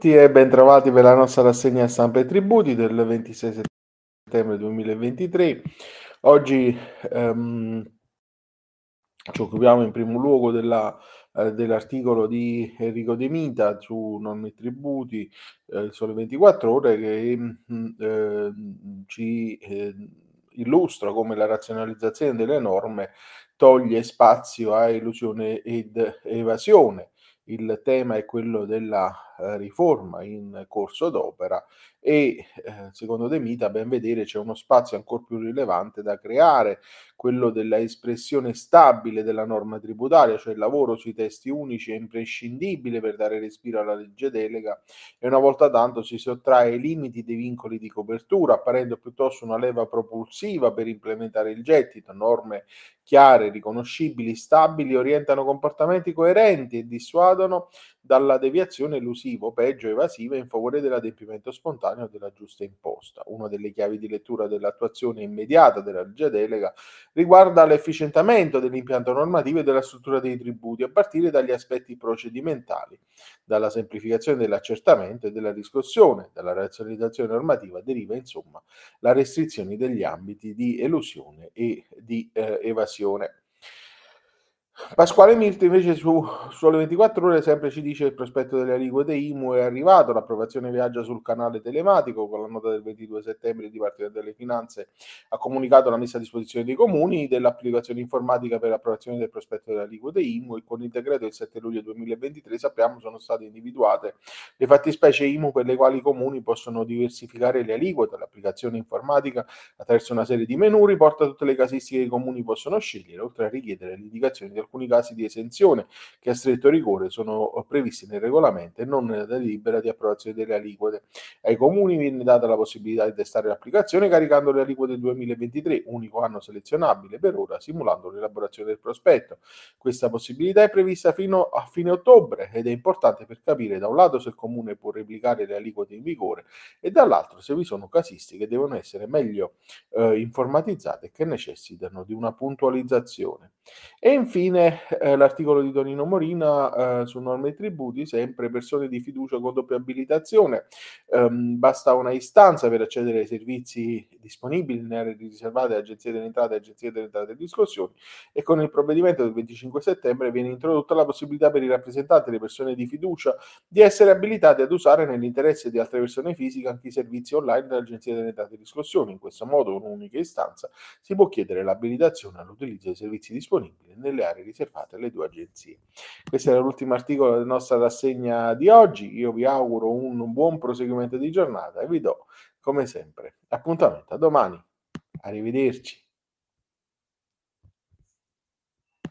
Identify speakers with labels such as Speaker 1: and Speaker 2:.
Speaker 1: e bentrovati per la nostra rassegna stampa e tributi del 26 settembre 2023. Oggi ehm, ci occupiamo in primo luogo della, eh, dell'articolo di Enrico De Mita su norme e tributi, eh, il Sole 24 Ore, che eh, ci eh, illustra come la razionalizzazione delle norme toglie spazio a illusione ed evasione il tema è quello della eh, riforma in corso d'opera e eh, secondo De Mita, a ben vedere, c'è uno spazio ancora più rilevante da creare, quello della espressione stabile della norma tributaria, cioè il lavoro sui testi unici è imprescindibile per dare respiro alla legge delega e una volta tanto si sottrae ai limiti dei vincoli di copertura, apparendo piuttosto una leva propulsiva per implementare il gettito, norme chiare, riconoscibili, stabili, orientano comportamenti coerenti e dissuadono dalla deviazione elusiva o peggio evasiva in favore dell'adempimento spontaneo della giusta imposta. Una delle chiavi di lettura dell'attuazione immediata della legge delega riguarda l'efficientamento dell'impianto normativo e della struttura dei tributi a partire dagli aspetti procedimentali, dalla semplificazione dell'accertamento e della riscossione, dalla razionalizzazione normativa deriva insomma la restrizione degli ambiti di elusione e di eh, evasione comunicazione Pasquale Mirti invece su Sole 24 Ore sempre ci dice il prospetto delle aliquote IMU è arrivato, l'approvazione viaggia sul canale telematico con la nota del 22 settembre il Dipartimento delle Finanze ha comunicato la messa a disposizione dei comuni dell'applicazione informatica per l'approvazione del prospetto delle aliquote IMU e con il decreto del 7 luglio 2023 sappiamo sono state individuate le fattispecie IMU per le quali i comuni possono diversificare le aliquote, l'applicazione informatica attraverso una serie di menu riporta tutte le casistiche che i comuni possono scegliere oltre a richiedere l'indicazione del alcuni casi di esenzione che a stretto rigore sono previsti nel regolamento e non nella delibera di approvazione delle aliquote. Ai comuni viene data la possibilità di testare l'applicazione caricando le aliquote 2023, unico anno selezionabile per ora, simulando l'elaborazione del prospetto. Questa possibilità è prevista fino a fine ottobre ed è importante per capire da un lato se il comune può replicare le aliquote in vigore e dall'altro se vi sono casistiche che devono essere meglio eh, informatizzate e che necessitano di una puntualizzazione. E infine Infine eh, l'articolo di Tonino Morina eh, su norme e tributi, sempre persone di fiducia con doppia abilitazione. Um, basta una istanza per accedere ai servizi disponibili nelle aree riservate agenzie delle entrate e delle entrate e discussioni e con il provvedimento del 25 settembre viene introdotta la possibilità per i rappresentanti delle persone di fiducia di essere abilitati ad usare nell'interesse di altre persone fisiche anche i servizi online dell'agenzia delle entrate e discussioni. In questo modo, con un'unica istanza, si può chiedere l'abilitazione all'utilizzo dei servizi disponibili nelle aree riservate alle due agenzie. Questo era l'ultimo articolo della nostra rassegna di oggi. Io vi auguro un buon proseguimento di giornata e vi do, come sempre, appuntamento a domani. Arrivederci.